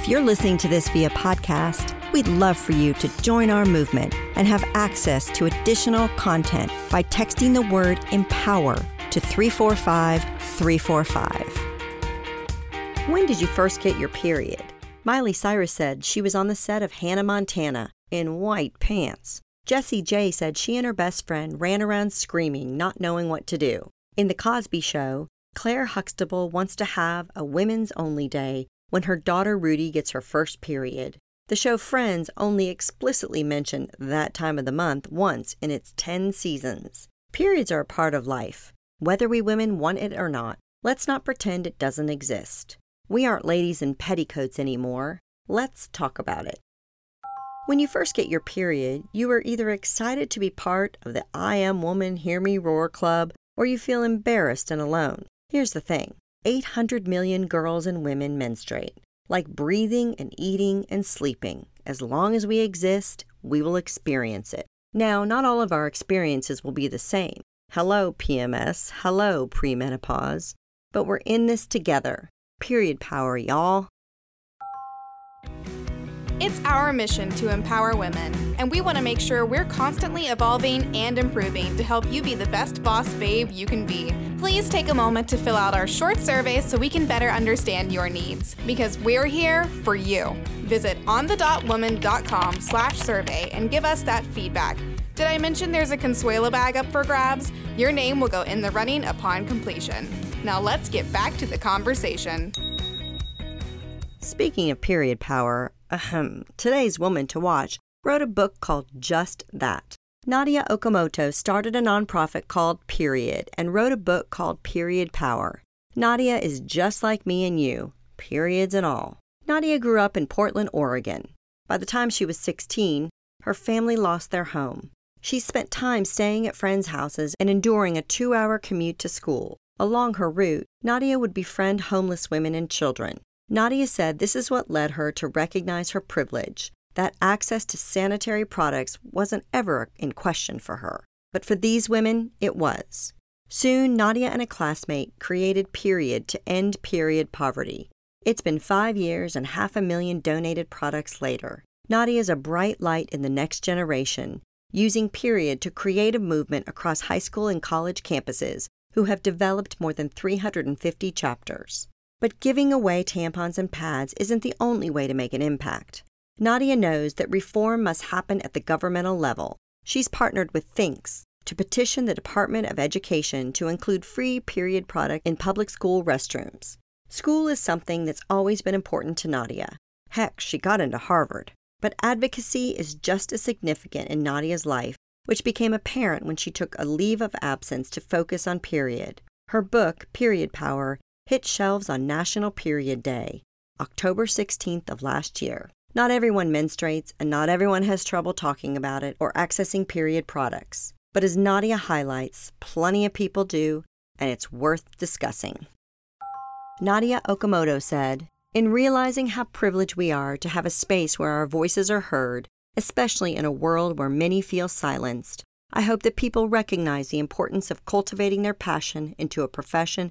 If you're listening to this via podcast, we'd love for you to join our movement and have access to additional content by texting the word empower to 345 345. When did you first get your period? Miley Cyrus said she was on the set of Hannah Montana in white pants. Jessie J said she and her best friend ran around screaming, not knowing what to do. In The Cosby Show, Claire Huxtable wants to have a women's only day when her daughter Rudy gets her first period. The show Friends only explicitly mentioned that time of the month once in its 10 seasons. Periods are a part of life. Whether we women want it or not, let's not pretend it doesn't exist. We aren't ladies in petticoats anymore. Let's talk about it. When you first get your period, you are either excited to be part of the I Am Woman Hear Me Roar Club or you feel embarrassed and alone. Here's the thing 800 million girls and women menstruate. Like breathing and eating and sleeping. As long as we exist, we will experience it. Now, not all of our experiences will be the same. Hello, PMS. Hello, premenopause. But we're in this together. Period power, y'all. It's our mission to empower women, and we want to make sure we're constantly evolving and improving to help you be the best boss babe you can be. Please take a moment to fill out our short survey so we can better understand your needs, because we're here for you. Visit onthedotwoman.com slash survey and give us that feedback. Did I mention there's a Consuela bag up for grabs? Your name will go in the running upon completion. Now let's get back to the conversation. Speaking of period power, ahem, today's woman to watch wrote a book called Just That. Nadya Okamoto started a nonprofit called Period and wrote a book called Period Power. Nadya is just like me and you, periods and all. Nadya grew up in Portland, Oregon. By the time she was 16, her family lost their home. She spent time staying at friends' houses and enduring a two hour commute to school. Along her route, Nadya would befriend homeless women and children. Nadya said this is what led her to recognize her privilege, that access to sanitary products wasn't ever in question for her. But for these women, it was. Soon, Nadya and a classmate created Period to end period poverty. It's been five years and half a million donated products later. Nadya is a bright light in the next generation, using Period to create a movement across high school and college campuses who have developed more than 350 chapters. But giving away tampons and pads isn't the only way to make an impact. Nadya knows that reform must happen at the governmental level. She's partnered with Thinx to petition the Department of Education to include free period product in public school restrooms. School is something that's always been important to Nadya. Heck, she got into Harvard. But advocacy is just as significant in Nadya's life, which became apparent when she took a leave of absence to focus on period. Her book, Period Power, hit shelves on National Period Day, October 16th of last year. Not everyone menstruates, and not everyone has trouble talking about it or accessing period products. But as Nadya highlights, plenty of people do, and it's worth discussing. Nadya Okamoto said, In realizing how privileged we are to have a space where our voices are heard, especially in a world where many feel silenced, I hope that people recognize the importance of cultivating their passion into a profession